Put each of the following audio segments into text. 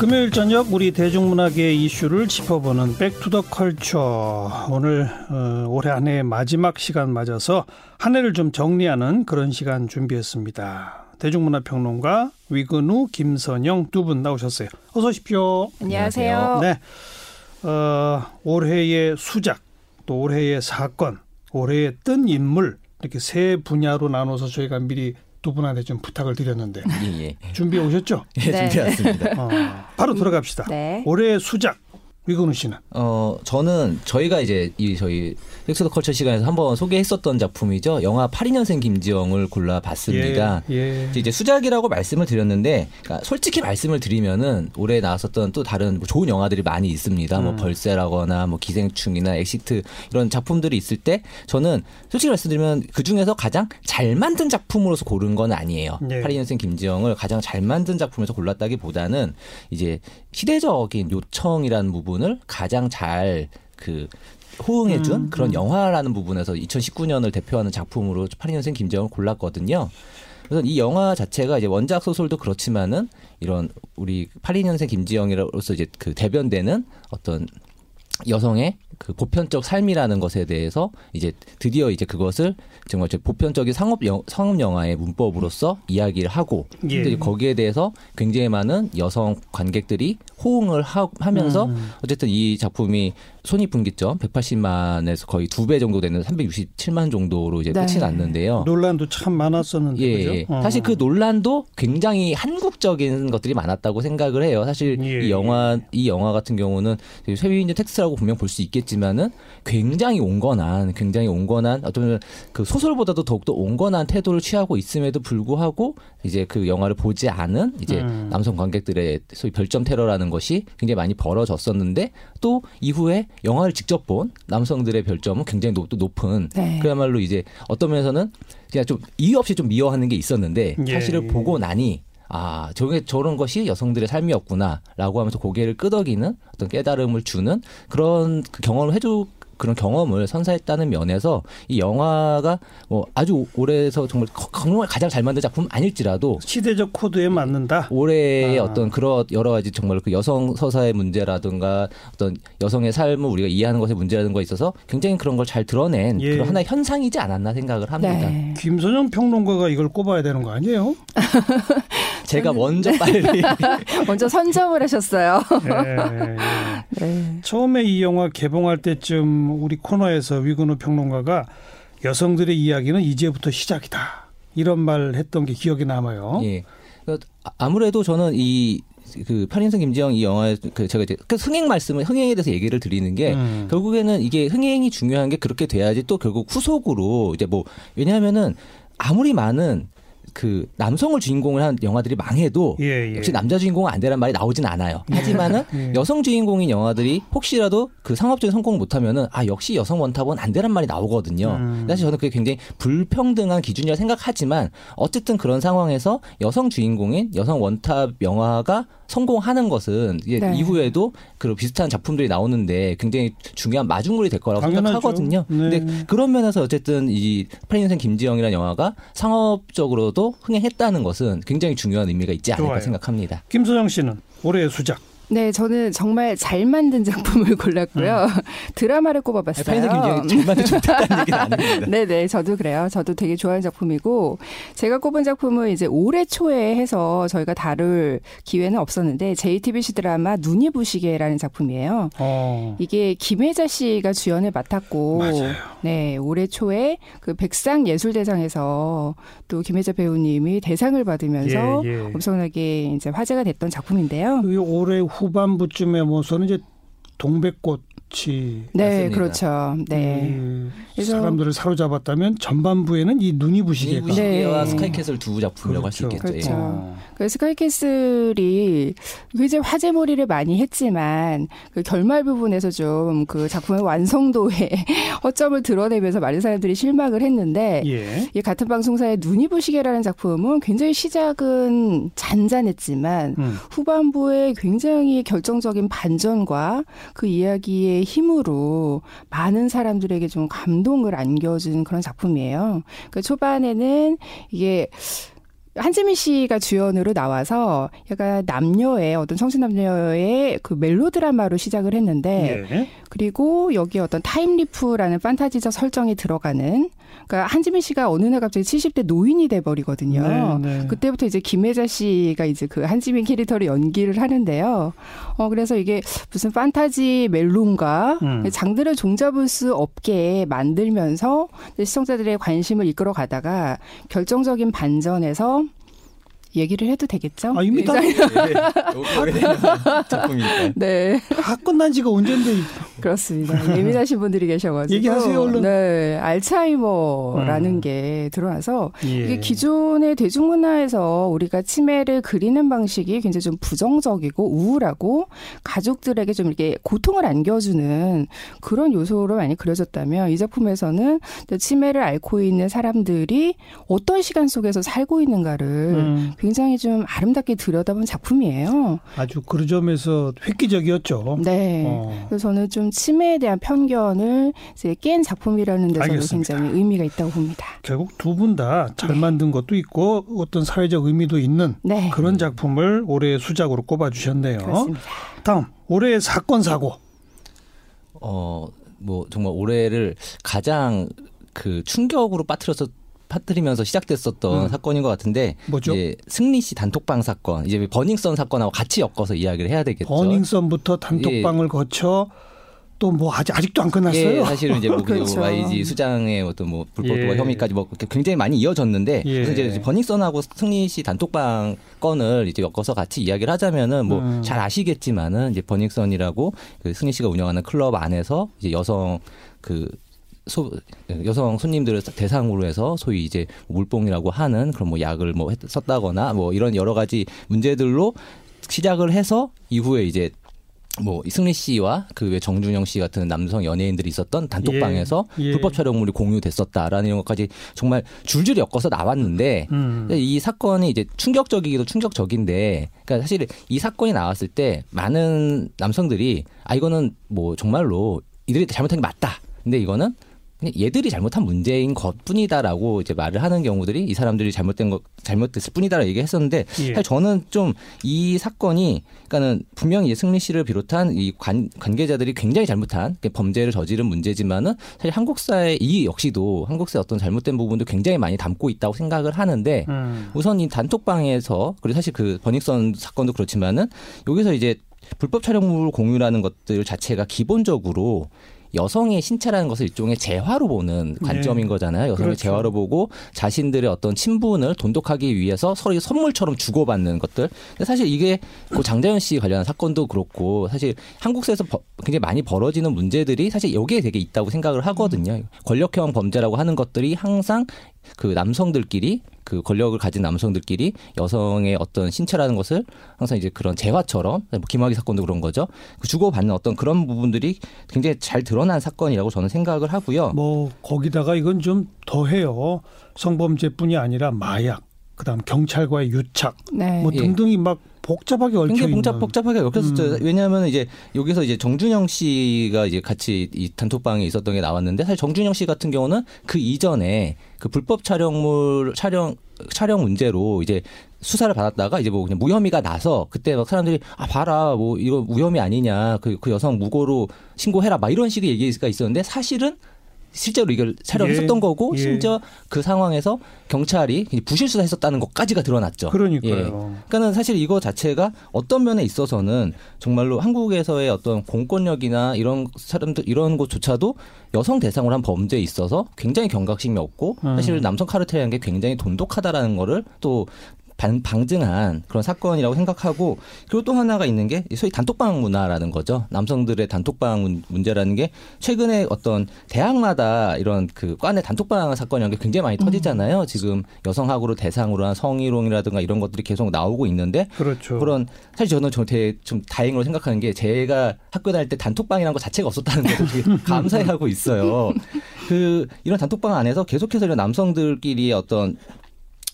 금요일 저녁 우리 대중문화계 이슈를 짚어보는 백투더 컬처 오늘 어, 올해 한 해의 마지막 시간 맞아서 한 해를 좀 정리하는 그런 시간 준비했습니다. 대중문화평론가 위근우, 김선영 두 분 나오셨어요. 어서 오십시오. 안녕하세요. 네, 어, 올해의 수작, 또 올해의 사건, 올해의 뜬 인물 이렇게 세 분야로 나눠서 저희가 미리 두 분한테 좀 부탁을 드렸는데 예, 예. 준비해 오셨죠? 예, 네. 준비해왔습니다. 어, 바로 들어갑시다. 네. 올해의 수작 위근우 씨는 어, 저는 저희가 이제 이 저희 백투더 컬처 시간에서 한번 소개했었던 작품이죠. 영화 82년생 김지영을 골라봤습니다. 예, 예. 이제 수작이라고 말씀을 드렸는데, 그러니까 솔직히 말씀을 드리면은 올해 나왔었던 또 다른 뭐 좋은 영화들이 많이 있습니다. 음. 뭐 벌새라거나 뭐 기생충이나 엑시트 이런 작품들이 있을 때 저는 솔직히 말씀드리면 그 중에서 가장 잘 만든 작품으로서 고른 건 아니에요. 네. 82년생 김지영을 가장 잘 만든 작품에서 골랐다기보다는 이제 시대적인 요청이라는 부분을 가장 잘그 호응해준 음, 그런 영화라는 부분에서 2019년을 대표하는 작품으로 82년생 김지영을 골랐거든요. 그래서 이 영화 자체가 이제 원작 소설도 그렇지만은 이런 우리 82년생 김지영으로서 이제 그 대변되는 어떤 여성의 그 보편적 삶이라는 것에 대해서 이제 드디어 이제 그것을 정말 보편적인 상업 영, 상업 영화의 문법으로서 이야기를 하고 예. 근데 거기에 대해서 굉장히 많은 여성 관객들이 호응을 하, 하면서 음. 어쨌든 이 작품이 손익분기점 180만에서 거의 두 배 정도 되는 367만 정도로 이제 네. 끝이 났는데요. 논란도 참 많았었는데 예, 그죠? 예. 어. 사실 그 논란도 굉장히 한국적인 것들이 많았다고 생각을 해요. 사실 예, 이 영화 이 영화 같은 경우는 쇠위인의 텍스트라고 분명 볼 수 있겠지만은 굉장히 온건한 굉장히 온건한 어떤 그 소설보다도 더욱더 온건한 태도를 취하고 있음에도 불구하고 이제 그 영화를 보지 않은 이제 음. 남성 관객들의 소위 별점 테러라는 것이 굉장히 많이 벌어졌었는데 또 이후에 영화를 직접 본 남성들의 별점은 굉장히 높, 높은 네. 그야말로 이제 어떤 면에서는 그냥 좀 이유 없이 좀 미워하는 게 있었는데 예. 사실을 보고 나니 아 저게 저런 것이 여성들의 삶이었구나라고 하면서 고개를 끄덕이는 어떤 깨달음을 주는 그런 그 경험을 해주 그런 경험을 선사했다는 면에서 이 영화가 뭐 아주 올해에서 정말 거- 정말 가장 잘 만든 작품 아닐지라도 시대적 코드에 맞는다. 올해의 아. 어떤 그런 여러 가지 정말 그 여성 서사의 문제라든가 어떤 여성의 삶을 우리가 이해하는 것의 문제라는 거에 있어서 굉장히 그런 걸 잘 드러낸 예. 그런 하나의 현상이지 않았나 생각을 합니다. 네. 김선영 평론가가 이걸 꼽아야 되는 거 아니에요? 제가 먼저 빨리 먼저 선점을 하셨어요. 예, 예. 네. 처음에 이 영화 개봉할 때쯤 우리 코너에서 위근우 평론가가 여성들의 이야기는 이제부터 시작이다. 이런 말 했던 게 기억에 남아요. 예. 그러니까 아무래도 저는 이그 8인승 김지영 이 영화에 그 제가 이제 그 흥행 말씀을 흥행에 대해서 얘기를 드리는 게 음. 결국에는 이게 흥행이 중요한 게 그렇게 돼야지 또 결국 후속으로 이제 뭐 왜냐하면은 아무리 많은 그 남성을 주인공을 한 영화들이 망해도 예, 예. 역시 남자 주인공은 안 되란 말이 나오진 않아요. 하지만은 예. 여성 주인공인 영화들이 혹시라도 그 상업적인 성공을 못하면은 아 역시 여성 원탑은 안 되란 말이 나오거든요. 음. 사실 저는 그게 굉장히 불평등한 기준이라 생각하지만 어쨌든 그런 상황에서 여성 주인공인 여성 원탑 영화가 성공하는 것은 이게 네. 이후에도 그 비슷한 작품들이 나오는데 굉장히 중요한 마중물이 될 거라고 당연하죠. 생각하거든요. 네. 근데 그런 면에서 어쨌든 이 8인생 김지영이라는 영화가 상업적으로도 흥행했다는 것은 굉장히 중요한 의미가 있지 않을까 좋아요. 생각합니다. 김선영 씨는 올해의 수작. 네, 저는 정말 잘 만든 작품을 골랐고요. 드라마를 꼽아봤어요. 8인생 김지영이 잘 만든 좋다는 얘기는 아닙니다. 네 네, 저도 그래요. 저도 되게 좋아하는 작품이고, 제가 꼽은 작품은 이제 올해 초에 해서 저희가 다룰 기회는 없었는데, JTBC 드라마 눈이 부시게라는 작품이에요. 어. 이게 김혜자 씨가 주연을 맡았고, 맞아요. 네, 올해 초에 그 백상 예술대상에서 또 김혜자 배우님이 대상을 받으면서 예, 예. 엄청나게 이제 화제가 됐던 작품인데요. 그 올해 후 반부쯤에 뭐서는 이제 동백꽃 이 네, 맞습니다. 그렇죠. 네. 이 그래서- 사람들을 사로잡았다면 전반부에는 이 눈이 부시게가 이부시게와 네. 스카이캐슬 두 작품이라고 할수 그렇죠. 있겠죠. 예. 그렇죠. 어. 그 스카이캐슬이 굉장히 화제몰이를 많이 했지만 그 결말 부분에서 좀 그 작품의 완성도에 허점을 드러내면서 많은 사람들이 실망을 했는데 예. 이 같은 방송사의 눈이 부시게라는 작품은 굉장히 시작은 잔잔했지만 음. 후반부에 굉장히 결정적인 반전과 그 이야기의 힘으로 많은 사람들에게 좀 감동을 안겨준 그런 작품이에요. 그 초반에는 이게 한지민 씨가 주연으로 나와서 약간 남녀의 어떤 청춘 남녀의 그 멜로 드라마로 시작을 했는데 예. 그리고 여기에 어떤 time leap이라는 판타지적 설정이 들어가는 그러니까 한지민 씨가 어느 날 갑자기 70대 노인이 돼 버리거든요. 네, 네. 그때부터 이제 김혜자 씨가 이제 그 한지민 캐릭터를 연기를 하는데요. 어 그래서 이게 무슨 판타지 멜론가 음. 장르를 종잡을 수 없게 만들면서 시청자들의 관심을 이끌어 가다가 결정적인 반전에서 얘기를 해도 되겠죠? 아, 이미 다- 작품이니까. 네, 다 끝난 지가 언젠데 그렇습니다. 예민하신 분들이 계셔가지고. 얘기하세요, 얼른. 네, 알츠하이머라는 음. 게 들어와서 예. 이게 기존의 대중문화에서 우리가 치매를 그리는 방식이 굉장히 좀 부정적이고 우울하고 가족들에게 좀 이렇게 고통을 안겨주는 그런 요소로 많이 그려졌다면 이 작품에서는 또 치매를 앓고 있는 사람들이 어떤 시간 속에서 살고 있는가를 음, 굉장히 좀 아름답게 들여다본 작품이에요. 아주 그 점에서 획기적이었죠. 네. 어. 그래서 저는 좀 치매에 대한 편견을 이제 깬 작품이라는 데서도 알겠습니다. 굉장히 의미가 있다고 봅니다. 결국 두 분 다잘 만든 것도 있고 어떤 사회적 의미도 있는 네. 그런 작품을 올해의 수작으로 꼽아주셨네요. 그렇습니다. 다음 올해의 사건 사고. 어, 뭐 정말 올해를 가장 그 충격으로 빠뜨려서 빠뜨리면서 시작됐었던 음. 사건인 것 같은데 뭐죠? 이제 승리 씨 단톡방 사건, 이제 버닝썬 사건하고 같이 엮어서 이야기를 해야 되겠죠. 버닝썬부터 단톡방을 거쳐 또뭐 아직 아직도 안 끝났어요. 예, 사실은 이제 뭐 그리고 그렇죠. YG 수장의 어떤 뭐 불법 예. 혐의까지 뭐 굉장히 많이 이어졌는데 예. 그래서 이제 버닝썬하고 승리 씨 단톡방 건을 이제 엮어서 같이 이야기를 하자면은 뭐 음. 잘 아시겠지만은 이제 버닝썬이라고 그 승리 씨가 운영하는 클럽 안에서 이제 여성 그 소, 여성 손님들을 대상으로 해서 소위 이제 물뽕이라고 하는 그런 뭐 약을 뭐 했- 썼다거나 뭐 이런 여러 가지 문제들로 시작을 해서 이후에 이제 뭐 이승리 씨와 그 외 정준영 씨 같은 남성 연예인들이 있었던 단톡방에서 예, 예. 불법 촬영물이 공유됐었다라는 이런 것까지 정말 줄줄이 엮어서 나왔는데 음. 이 사건이 이제 충격적이기도 충격적인데, 그러니까 사실 이 사건이 나왔을 때 많은 남성들이 아 이거는 뭐 정말로 이들이 잘못한 게 맞다. 근데 이거는 그냥 얘들이 잘못한 문제인 것 뿐이다라고 이제 말을 하는 경우들이 이 사람들이 잘못된 것 잘못됐을 뿐이다라고 얘기했었는데 예. 사실 저는 좀 이 사건이 그러니까는 분명히 이제 승리 씨를 비롯한 이 관, 관계자들이 굉장히 잘못한 그 범죄를 저지른 문제지만은 사실 한국 사회 이 역시도 한국 사회 어떤 잘못된 부분도 굉장히 많이 담고 있다고 생각을 하는데 음. 우선 이 단톡방에서 그리고 사실 그 버닝썬 사건도 그렇지만은 여기서 이제 불법 촬영물 공유라는 것들 자체가 기본적으로 여성의 신체라는 것을 일종의 재화로 보는 관점인 네. 거잖아요. 여성의 그렇죠. 재화로 보고 자신들의 어떤 친분을 돈독하기 위해서 서로 선물처럼 주고받는 것들. 근데 사실 이게 그 장자연 씨 관련한 사건도 그렇고 사실 한국사에서 버- 굉장히 많이 벌어지는 문제들이 사실 여기에 되게 있다고 생각을 하거든요. 권력형 범죄라고 하는 것들이 항상 그 남성들끼리 그 권력을 가진 남성들끼리 여성의 어떤 신체라는 것을 항상 이제 그런 재화처럼 뭐 김학의 사건도 그런 거죠. 그 주고받는 어떤 그런 부분들이 굉장히 잘 드러난 사건이라고 저는 생각을 하고요. 뭐 거기다가 이건 좀 더해요. 성범죄뿐이 아니라 마약, 그다음 경찰과의 유착, 네. 뭐 예. 등등이 막 복잡하게 얽혀 굉장히. 복잡 복잡하게 엮였었죠. 음. 왜냐하면 이제 여기서 이제 정준영 씨가 이제 같이 이 단톡방에 있었던 게 나왔는데 사실 정준영 씨 같은 경우는 그 이전에 그 불법 촬영물 촬영 촬영 문제로 이제 수사를 받았다가 이제 뭐 그냥 무혐의가 나서 그때 막 사람들이 아 봐라 뭐 이거 무혐의 아니냐 그, 그 여성 무고로 신고해라 막 이런 식의 얘기가 있었는데 사실은 실제로 이걸 촬영했었던 예, 거고 예. 심지어 그 상황에서 경찰이 부실 수사했었다는 것까지가 드러났죠. 그러니까요. 예. 그러니까는 사실 이거 자체가 어떤 면에 있어서는 정말로 한국에서의 어떤 공권력이나 이런 사람들 이런 곳조차도 여성 대상으로 한 범죄에 있어서 굉장히 경각심이 없고 음. 사실 남성 카르텔이라는 게 굉장히 돈독하다라는 거를 또 반- 방증한 그런 사건이라고 생각하고 그리고 또 하나가 있는 게 소위 단톡방 문화라는 거죠. 남성들의 단톡방 문- 문제라는 게 최근에 어떤 대학마다 이런 그 과내 단톡방 사건이라는 게 굉장히 많이 터지잖아요. 지금 여성학으로 대상으로 한 성희롱이라든가 이런 것들이 계속 나오고 있는데 그렇죠. 그런 사실 저는 저 되게 좀 다행으로 생각하는 게 제가 학교 다닐 때 단톡방이라는 거 자체가 없었다는 되게 감사해하고 있어요. 그 이런 단톡방 안에서 계속해서 이런 남성들끼리의 어떤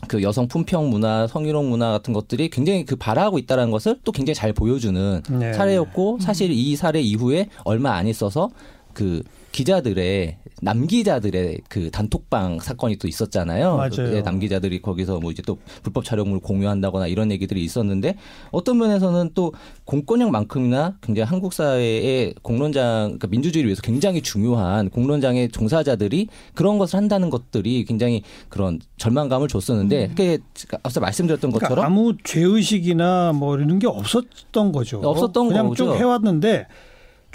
그 여성 품평 문화, 성희롱 문화 같은 것들이 굉장히 그 발화하고 있다는 것을 또 굉장히 잘 보여주는 네. 사례였고 사실 이 사례 이후에 얼마 안 있어서 그 기자들의 남기자들의 그 단톡방 사건이 또 있었잖아요. 맞아요. 예, 남기자들이 거기서 뭐 이제 또 불법 촬영물 공유한다거나 이런 얘기들이 있었는데 어떤 면에서는 또 공권력만큼이나 굉장히 한국 사회의 공론장 그러니까 민주주의를 위해서 굉장히 중요한 공론장의 종사자들이 그런 것을 한다는 것들이 굉장히 그런 절망감을 줬었는데 그게 앞서 말씀드렸던 그러니까 것처럼 아무 죄 의식이나 뭐 이런 게 없었던 거죠. 없었던 그냥 거죠. 쭉 해왔는데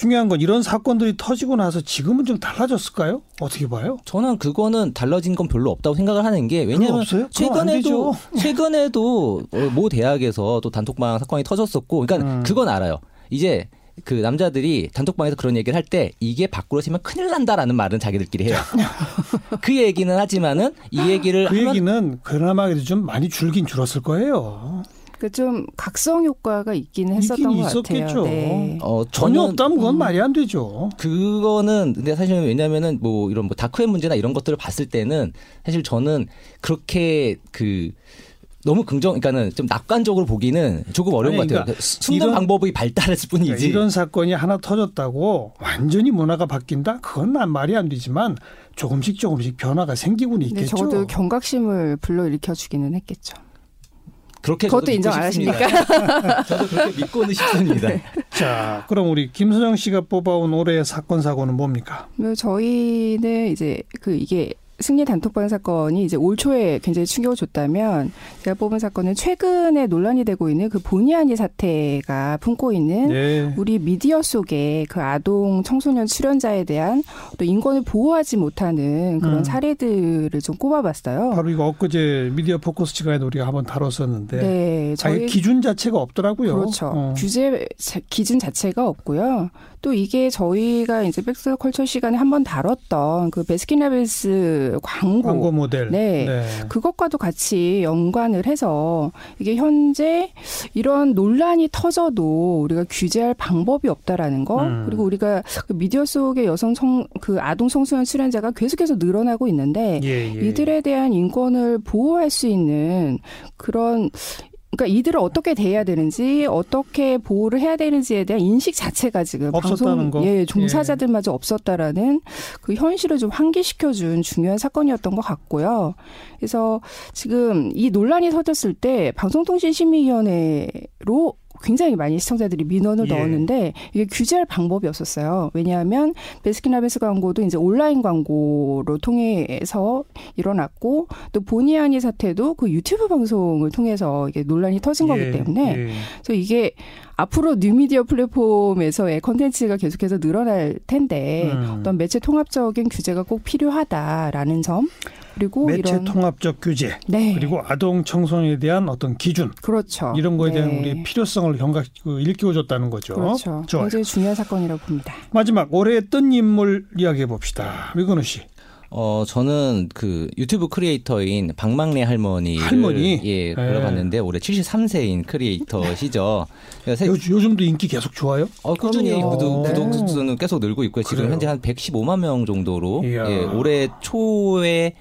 중요한 건 이런 사건들이 터지고 나서 지금은 좀 달라졌을까요? 어떻게 봐요? 저는 그거는 달라진 건 별로 없다고 생각을 하는 게 왜냐하면 최근에도. 최근에도 어, 모 대학에서 또 단톡방 사건이 터졌었고 그러니까 음. 그건 알아요. 이제 그 남자들이 단톡방에서 그런 얘기를 할 때 이게 밖으로 치면 큰일 난다라는 말은 자기들끼리 해요. 그 얘기는 하지만은 이 얘기를 그 하면 얘기는 그나마 좀 많이 줄긴 줄었을 거예요. 그좀 각성 효과가 있기는 했었던 있긴 것 있었겠죠. 같아요. 네. 어, 전혀 없다면 그건 말이 안 되죠. 그거는 근데 사실 왜냐면은 뭐 이런 뭐 다크웹 문제나 이런 것들을 봤을 때는 사실 저는 그렇게 그 너무 긍정, 그러니까는 좀 낙관적으로 보기는 조금 어려운 아니, 것 같아요. 그러니까 숨는 이런- 방법이 발달했을 뿐이지. 그러니까 이런 사건이 하나 터졌다고 완전히 문화가 바뀐다? 그건 난 말이 안 되지만 조금씩 조금씩 변화가 생기고는 근데 있겠죠. 적어도 경각심을 불러일으켜 주기는 했겠죠. 그렇게 그것도 인정 안 싶습니다. 저도 그렇게 믿고는 싶습니다. 네. 자, 그럼 우리 김선영 씨가 뽑아온 올해의 사건 사고는 뭡니까? 뭐 저희는 이제 그 이게 승리 단톡방 사건이 이제 올 초에 굉장히 충격을 줬다면 제가 뽑은 사건은 최근에 논란이 되고 있는 그 본의 아니 사태가 품고 있는 네. 우리 미디어 속에 그 아동 청소년 출연자에 대한 또 인권을 보호하지 못하는 그런 음. 사례들을 좀 꼽아봤어요. 바로 이거 엊그제 미디어 포커스 시간에 우리가 한번 다뤘었는데 네, 저희 기준 자체가 없더라고요. 그렇죠. 어. 규제 자- 기준 자체가 없고요. 또 이게 저희가 이제 백투더 컬처 시간에 한번 다뤘던 그 베스킨라빈스 광고, 광고 모델. 네. 그것과도 같이 연관을 해서 이게 현재 이런 논란이 터져도 우리가 규제할 방법이 없다라는 거 음. 그리고 우리가 그 미디어 속의 여성 청, 그 아동 청소년 출연자가 계속해서 늘어나고 있는데 예, 예. 이들에 대한 인권을 보호할 수 있는 그런 그러니까 이들을 어떻게 대해야 되는지 어떻게 보호를 해야 되는지에 대한 인식 자체가 지금 없었다는 방송 거. 예 종사자들마저 없었다라는 그 현실을 좀 환기시켜준 중요한 사건이었던 것 같고요. 그래서 지금 이 논란이 터졌을 때 방송통신심의위원회로 굉장히 많이 시청자들이 민원을 예. 넣었는데 이게 규제할 방법이 없었어요. 왜냐하면 베스킨라빈스 광고도 이제 온라인 광고로 통해서 일어났고 또 보니하니 사태도 그 유튜브 방송을 통해서 이게 논란이 터진 거기 예, 때문에 예. 그래서 이게 앞으로 뉴미디어 플랫폼에서의 컨텐츠가 계속해서 늘어날 텐데 음. 어떤 매체 통합적인 규제가 꼭 필요하다라는 점 그리고 매체 이런 통합적 규제 네 그리고 아동 청소년에 대한 어떤 기준 그렇죠 이런 거에 대한 네. 우리 필요성을 경각 그 일깨워줬다는 거죠. 그렇죠 좋아요. 굉장히 중요한 사건이라고 봅니다. 마지막 올해 뜬 인물 이야기해 봅시다. 위근우 씨. 어, 저는 그 유튜브 크리에이터인 박막례 할머니. 할머니? 예, 예. 들어봤는데 올해 73세인 크리에이터시죠. 요, 요즘도 인기 계속 좋아요? 어, 꾸준히. 구독, 네. 구독 수는 계속 늘고 있고요. 지금 그래요? 현재 한 115만 명 정도로 이야. 예, 올해 초에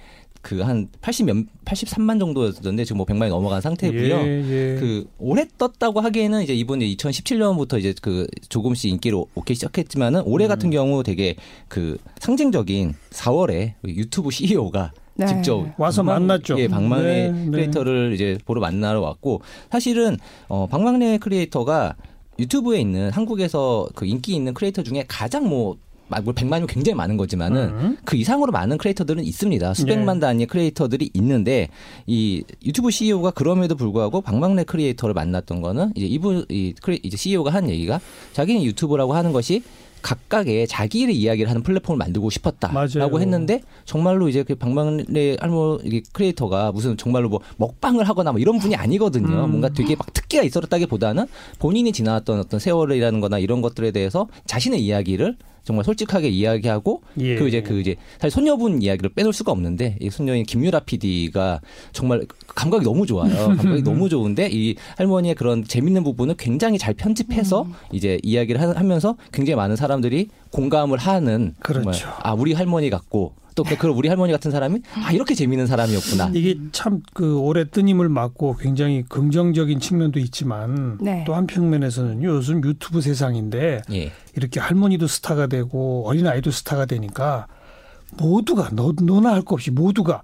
그 한 80 몇, 83만 정도였던데 지금 뭐 100만이 넘어간 상태고요. 예, 예. 그 올해 떴다고 하기에는 이제 이분이 2017년부터 이제 그 조금씩 인기를 오기 시작했지만은 올해 음. 같은 경우 되게 그 상징적인 4월에 유튜브 CEO가 네. 직접 와서 박막- 만났죠. 예, 박막래 네, 네. 크리에이터를 이제 보러 만나러 왔고 사실은 어 박막례 크리에이터가 유튜브에 있는 한국에서 그 인기 있는 크리에이터 중에 가장 뭐 막, 뭐 100만이면 굉장히 많은 거지만은 음. 그 이상으로 많은 크리에이터들은 있습니다. 수백만 네. 단위의 크리에이터들이 있는데 이 유튜브 CEO가 그럼에도 불구하고 박막례 크리에이터를 만났던 거는 이제 이분 이 크리 이제 CEO가 한 얘기가 자기는 유튜브라고 하는 것이 각각의 자기의 이야기를 하는 플랫폼을 만들고 싶었다라고 맞아요. 했는데 정말로 이제 그 박막래 할머니 크리에이터가 무슨 정말로 뭐 먹방을 하거나 뭐 이런 분이 아니거든요. 음. 뭔가 되게 막 특기가 있었다기보다는 본인이 지나왔던 어떤 세월이라는 거나 이런 것들에 대해서 자신의 이야기를 정말 솔직하게 이야기하고 예. 그 이제 그 이제 사실 손녀분 이야기를 빼놓을 수가 없는데 이 손녀인 김유라 PD가 정말 감각이 너무 좋아요. 감각이 너무 좋은데 이 할머니의 그런 재밌는 부분을 굉장히 잘 편집해서 음. 이제 이야기를 하- 하면서 굉장히 많은 사람들이 공감을 하는 그렇죠. 정말 아 우리 할머니 같고 또그 우리 할머니 같은 사람이 아 이렇게 재미있는 사람이었구나. 이게 참 그 올해 뜨님을 맞고 굉장히 긍정적인 측면도 있지만 네. 또 한편면에서는 요즘 유튜브 세상인데 예. 이렇게 할머니도 스타가 되고 어린 아이도 스타가 되니까 모두가 너, 너나 할거 없이 모두가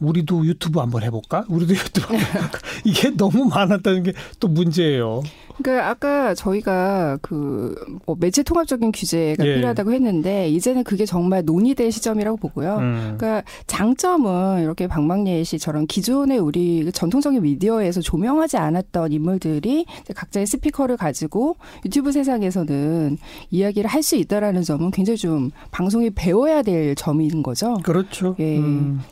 우리도 유튜브 한번 해볼까? 우리도 유튜브 한번 해볼까? 이게 너무 많았다는 게 또 문제예요. 그러니까 아까 저희가 그뭐 매체 통합적인 규제가 예. 필요하다고 했는데 이제는 그게 정말 논의될 시점이라고 보고요. 음. 그러니까 장점은 이렇게 박망예 씨처럼 기존의 우리 그 전통적인 미디어에서 조명하지 않았던 인물들이 각자의 스피커를 가지고 유튜브 세상에서는 이야기를 할 수 있다라는 점은 굉장히 좀 방송이 배워야 될 점인 거죠. 그렇죠. 예. 음.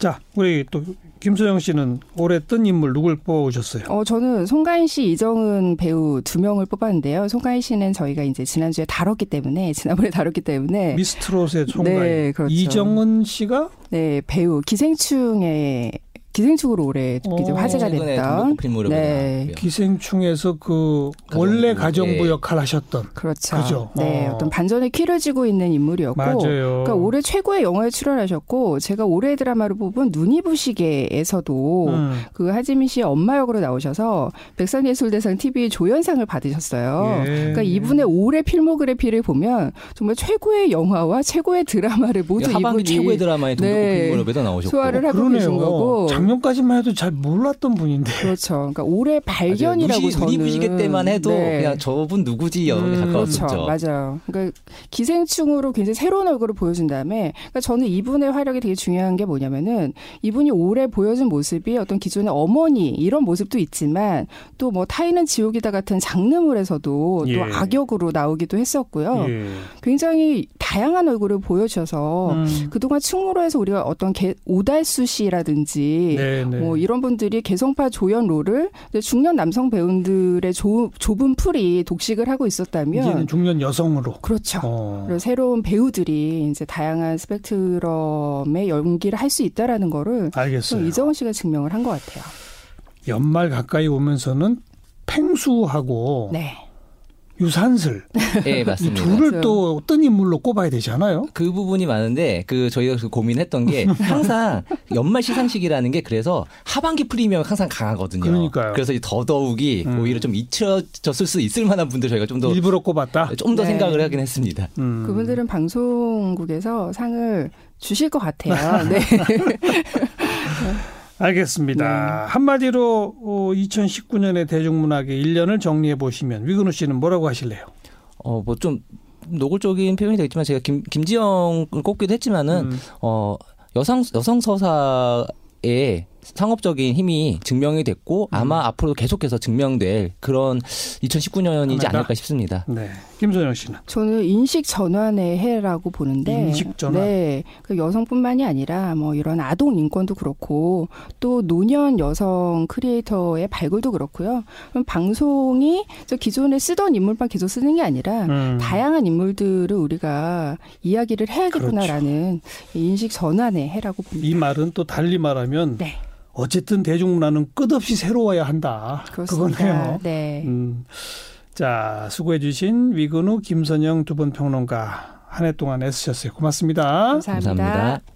자, 우리 또 김소영 씨는 올해 뜬 인물 누굴 뽑아오셨어요? 어, 저는 송가인 씨, 이정은 배우 두 명을 뽑았는데요. 송가인 씨는 저희가 이제 지난주에 다뤘기 때문에, 지난번에 다뤘기 때문에, 미스트롯의 총괄 네, 그렇죠. 이정은 씨가 네, 배우, 기생충의, 기생충으로 올해 이제 어, 화제가 됐던. 네. 기생충에서 그 가정부, 원래 가정부 예. 역할 하셨던 그렇죠. 그죠. 네, 어. 어. 떤 반전의 키를 쥐고 있는 인물이었고. 맞아요. 그러니까 올해 최고의 영화에 출연하셨고, 제가 올해 드라마로 뽑은 눈이 부시게에서도 음. 그 하지민 씨의 엄마 역으로 나오셔서 백상예술대상 TV 조연상을 받으셨어요. 예. 그러니까 이분의 올해 필모그래피를 보면 정말 최고의 영화와 최고의 드라마를 모두 이분이 최고의 드라마에 네. 등록필무렵에도 나오셨고. 소화를 하고 계신 거고. 작년까지만 해도 잘 몰랐던 분인데. 그렇죠. 그러니까 올해 발견이라고 누시, 저는 부시게 때만 해도 네. 그냥 저분 누구지요 음, 가까웠었죠. 그렇죠. 맞아요. 그러니까 기생충으로 굉장히 새로운 얼굴을 보여준 다음에 그러니까 저는 이분의 활약이 되게 중요한 게 뭐냐면은 이분이 올해 보여준 모습이 어떤 기존의 어머니 이런 모습도 있지만 또 뭐 타인은 지옥이다 같은 장르물에서도 예. 또 악역으로 나오기도 했었고요. 예. 굉장히 다양한 얼굴을 보여주셔서 음. 그동안 충무로에서 우리가 어떤 개, 오달수 씨라든지 네, 네. 뭐 이런 분들이 개성파 조연 롤을 이제 중년 남성 배우들의 조, 좁은 풀이 독식을 하고 있었다면 이제는 중년 여성으로. 그렇죠. 어. 새로운 배우들이 이제 다양한 스펙트럼의 연기를 할 수 있다라는 거를 좀 알겠어요. 이정은 씨가 증명을 한 것 같아요. 연말 가까이 오면서는 팽수하고 네. 유산슬 예, 이 맞습니다. 둘을. 또 어떤 인물로 꼽아야 되잖아요. 그 부분이 많은데 그 저희가 그 고민했던 게 항상 연말 시상식이라는 게 그래서 하반기 프리미엄이 항상 강하거든요. 그러니까요. 그래서 더더욱이 음. 오히려 좀 잊혀졌을 수 있을 만한 분들 저희가 좀더좀더 일부러 꼽았다. 네. 생각을 하긴 했습니다. 음. 그분들은 방송국에서 상을 주실 것 같아요. 네. 알겠습니다. 네. 한마디로 어, 2019년의 대중문학의 1년을 정리해 보시면 위근우 씨는 뭐라고 하실래요? 어 뭐 좀 노골적인 표현이 되겠지만 제가 김 김지영을 꼽기도 했지만은 음. 어 여성 여성 서사의 상업적인 힘이 증명이 됐고 음. 아마 앞으로 계속해서 증명될 그런 2019년이지 하나다? 않을까 싶습니다. 네. 김소영 씨는 저는 인식 전환의 해라고 보는데 인식 전환? 네, 그 여성뿐만이 아니라 뭐 이런 아동 인권도 그렇고 또 노년 여성 크리에이터의 발굴도 그렇고요. 그럼 방송이 저 기존에 쓰던 인물만 계속 쓰는 게 아니라 음. 다양한 인물들을 우리가 이야기를 해야겠구나라는 인식 전환의 해라고 봅니다. 이 말은 또 달리 말하면 네, 어쨌든 대중문화는 끝없이 새로워야 한다. 그렇습니다. 그거네요. 네. 음. 자, 수고해 주신 위근우, 김선영 두 분 평론가 한 해 동안 애쓰셨어요. 고맙습니다. 감사합니다. 감사합니다.